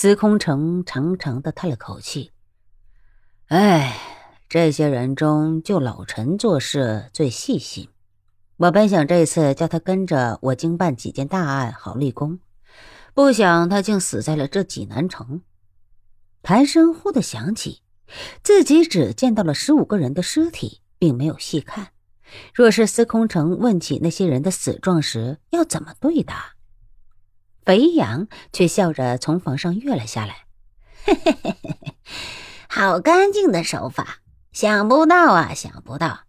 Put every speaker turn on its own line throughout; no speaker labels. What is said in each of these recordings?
司空城长长的叹了口气：“哎，这些人中，就老陈做事最细心。我本想这次叫他跟着我经办几件大案，好立功，不想他竟死在了这济南城。”谭生忽的想起，自己只见到了十五个人的尸体，并没有细看。若是司空城问起那些人的死状时，要怎么对答？肥羊却笑着从房上跃了下来，
嘿嘿嘿嘿嘿，好干净的手法！想不到啊，想不到，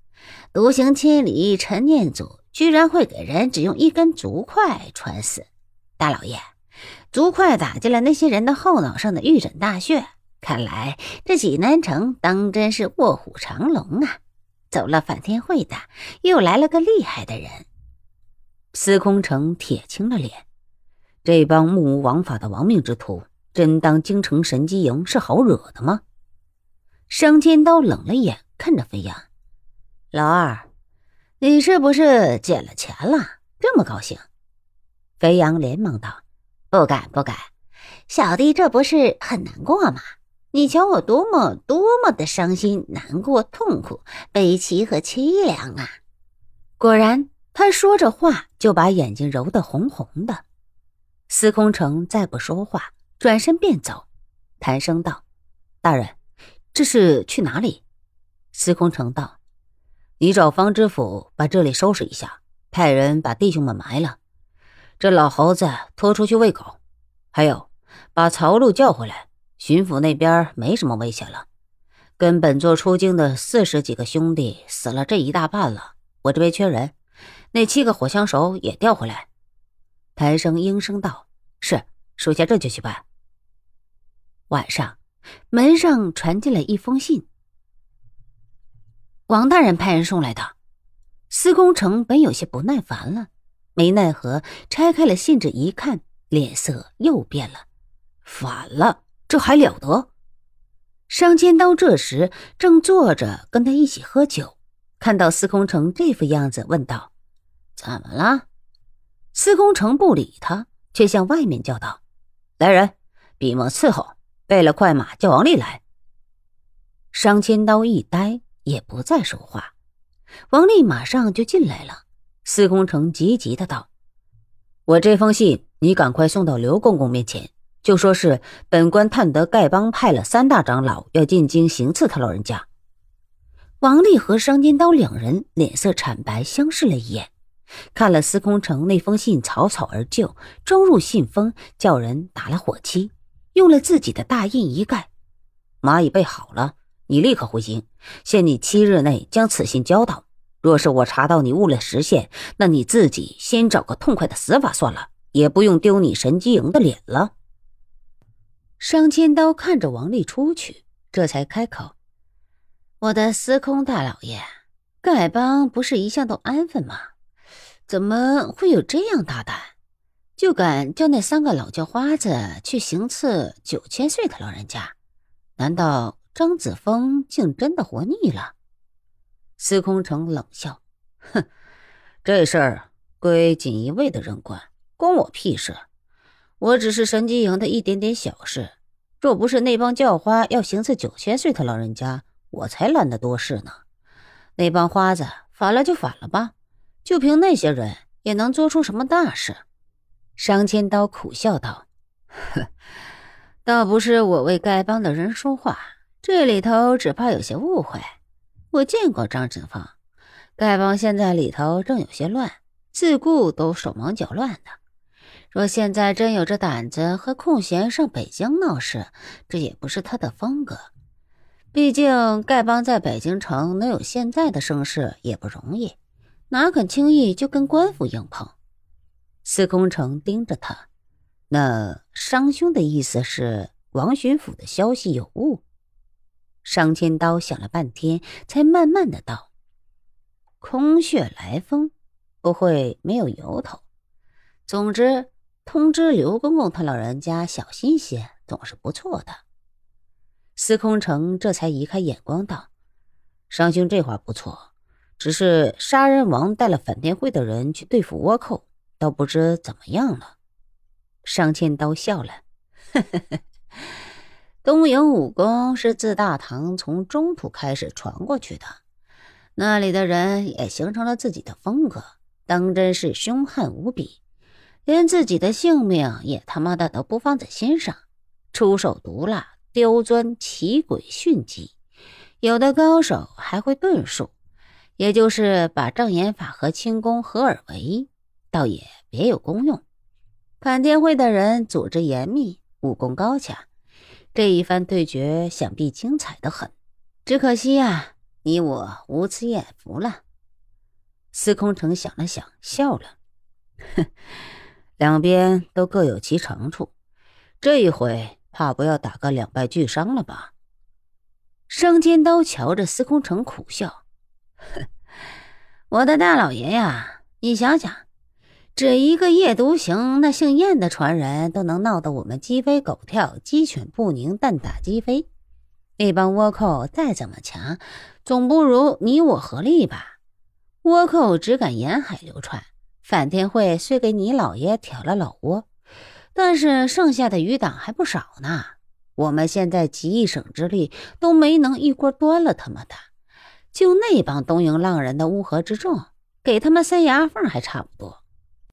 独行千里陈念祖居然会给人只用一根竹筷穿死。大老爷，竹筷打进了那些人的后脑上的玉枕大穴，看来这济南城当真是卧虎藏龙啊！走了反天会的，又来了个厉害的人。
司空城铁青了脸。这帮目无王法的亡命之徒，真当京城神机营是好惹的吗？商千刀冷了眼，看着飞扬：“
老二，你是不是捡了钱了？这么高兴？”
飞扬连忙道：“
不敢，不敢，小弟这不是很难过吗？你瞧我多么多么的伤心、难过、痛苦、悲戚和凄凉啊！”
果然，他说着话就把眼睛揉得红红的。司空城再不说话，转身便走。谭生道：“大人，这是去哪里？”司空城道：“你找方知府把这里收拾一下，派人把弟兄们埋了。这老猴子拖出去喂狗，还有把曹禄叫回来。巡抚那边没什么危险了，跟本座出京的四十几个兄弟死了这一大半了。我这边缺人，那七个火枪手也调回来。”谭生应声道：“是，属下这就去办。”晚上，门上传进来一封信，王大人派人送来的。司空城本有些不耐烦了，没奈何，拆开了信纸一看，脸色又变了。反了，这还了得！商千刀这时正坐着跟他一起喝酒，看到司空城这副样子，问道：“怎么了？”司空城不理他，却向外面叫道：“来人，笔墨伺候，备了快马，叫王丽来。”商千刀一呆，也不再说话。王丽马上就进来了。司空城急急的道：“我这封信，你赶快送到刘公公面前，就说是本官探得丐帮派了三大长老要进京行刺他老人家。”王丽和商千刀两人脸色惨白，相视了一眼。看了司空城那封信，草草而就，装入信封，叫人打了火漆，用了自己的大印一盖。马已备好了，你立刻回京，限你七日内将此信交到。若是我查到你误了时限，那你自己先找个痛快的死法算了，也不用丢你神机营的脸了。商千刀看着王丽出去，这才开口：“我的司空大老爷，丐帮不是一向都安分吗？”怎么会有这样大胆，就敢叫那三个老叫花子去行刺九千岁的老人家？难道张子枫竟真的活腻了？司空城冷笑：“哼，这事儿归锦衣卫的人管，关我屁事！我只是神机营的一点点小事。若不是那帮叫花要行刺九千岁的老人家，我才懒得多事呢。那帮花子反了就反了吧。”就凭那些人也能做出什么大事？商千刀苦笑道：“哼，倒不是我为丐帮的人说话，这里头只怕有些误会。我见过张振芳，丐帮现在里头正有些乱，自顾都手忙脚乱的。若现在真有这胆子和空闲上北京闹事，这也不是他的风格。毕竟丐帮在北京城能有现在的声势也不容易。”哪肯轻易就跟官府硬碰？司空城盯着他，那商兄的意思是王巡抚的消息有误。商千刀想了半天，才慢慢的道：“空穴来风，不会没有由头。总之，通知刘公公他老人家小心些，总是不错的。”司空城这才移开眼光道：“商兄这话不错。”只是杀人王带了反天会的人去对付倭寇，倒不知怎么样了。商千刀笑了，呵呵东瀛武功是自大唐从中土开始传过去的，那里的人也形成了自己的风格，当真是凶悍无比，连自己的性命也他妈的都不放在心上，出手毒辣、刁钻、奇诡迅疾。有的高手还会遁术，也就是把障眼法和轻功合二为一，倒也别有功用。反天会的人组织严密，武功高强，这一番对决想必精彩的很。只可惜呀，你我无此眼福了。司空城想了想，笑了，哼，两边都各有其长处，这一回怕不要打个两败俱伤了吧？
生尖刀瞧着司空城苦笑：“，我的大老爷呀，你想想，这一个夜独行，那姓燕的传人都能闹得我们鸡飞狗跳、鸡犬不宁、蛋打鸡飞。那帮倭寇再怎么强，总不如你我合力吧？倭寇只敢沿海流窜，反天会虽给你老爷挑了老窝，但是剩下的余党还不少呢。”我们现在集一省之力都没能一锅端了他们的，就那帮东瀛浪人的乌合之众，给他们塞牙缝还差不多。